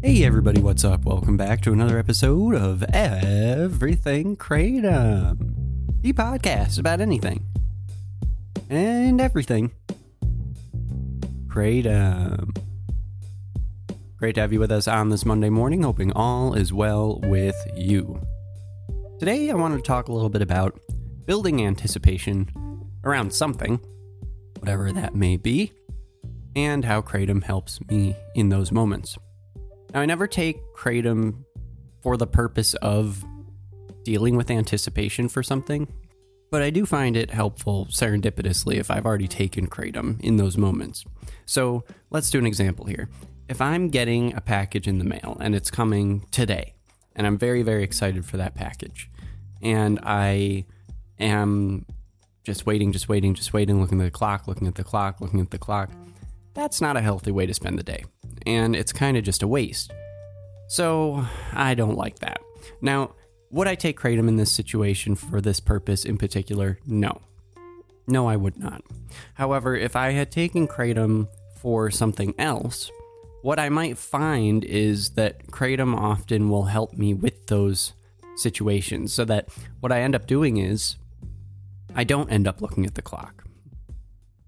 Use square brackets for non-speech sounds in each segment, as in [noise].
Hey everybody, what's up? Welcome back to another episode of Everything Kratom, the podcast about anything and everything. Kratom. Great to have you with us on this Monday morning, hoping all is well with you. Today, I wanted to talk a little bit about building anticipation around something, whatever that may be, and how Kratom helps me in those moments. Now, I never take Kratom for the purpose of dealing with anticipation for something, but I do find it helpful serendipitously if I've already taken Kratom in those moments. So let's do an example here. If I'm getting a package in the mail and it's coming today, and I'm very, very excited for that package, and I am just waiting, just waiting, just waiting, looking at the clock, looking at the clock, looking at the clock, that's not a healthy way to spend the day. And it's kind of just a waste. So I don't like that. Now, would I take Kratom in this situation for this purpose in particular? No. No, I would not. However, if I had taken Kratom for something else, what I might find is that Kratom often will help me with those situations so that what I end up doing is I don't end up looking at the clock.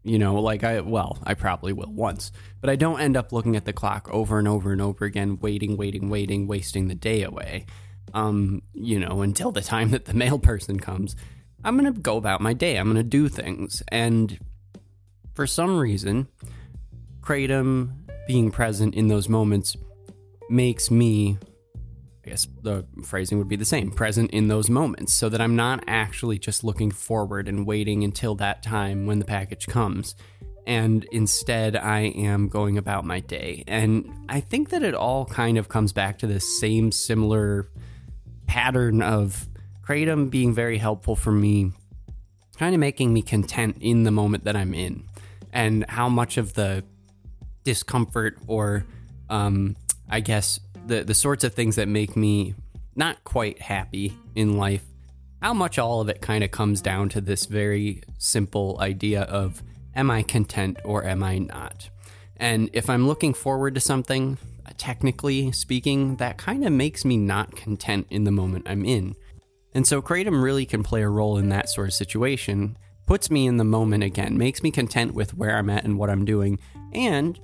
You know, like I, well, I probably will once, but I don't end up looking at the clock over and over and over again, waiting, waiting, waiting, wasting the day away. Um, you know, until the time that the mail person comes. I'm going to go about my day. I'm going to do things. And for some reason, Kratom being present in those moments makes me guess the phrasing would be the same present in those moments so that I'm not actually just looking forward and waiting until that time when the package comes. And instead, I am going about my day. And I think that it all kind of comes back to this same similar pattern of Kratom being very helpful for me, kind of making me content in the moment that I'm in, and how much of the discomfort or, um, I guess, the the sorts of things that make me not quite happy in life how much all of it kind of comes down to this very simple idea of am I content or am I not? And if I'm looking forward to something, uh, technically speaking, that kind of makes me not content in the moment I'm in. And so Kratom really can play a role in that sort of situation, puts me in the moment again, makes me content with where I'm at and what I'm doing, and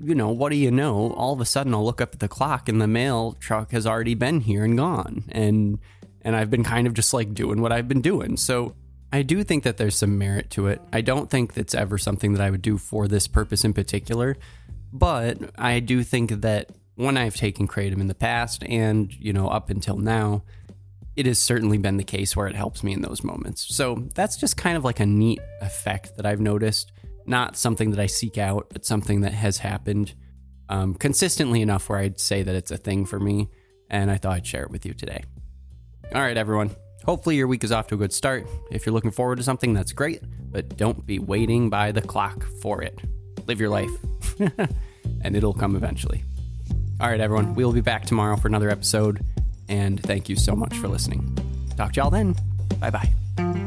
you know, what do you know? All of a sudden, I'll look up at the clock and the mail truck has already been here and gone, and and I've been kind of just like doing what I've been doing. So I do think that there's some merit to it. I don't think that's ever something that I would do for this purpose in particular, but I do think that when I've taken kratom in the past and you know up until now, it has certainly been the case where it helps me in those moments. So that's just kind of like a neat effect that I've noticed not something that I seek out, but something that has happened um, consistently enough where I'd say that it's a thing for me. And I thought I'd share it with you today. All right, everyone. Hopefully, your week is off to a good start. If you're looking forward to something, that's great, but don't be waiting by the clock for it. Live your life, [laughs] and it'll come eventually. All right, everyone. We'll be back tomorrow for another episode, and thank you so much for listening. Talk to y'all then. Bye bye.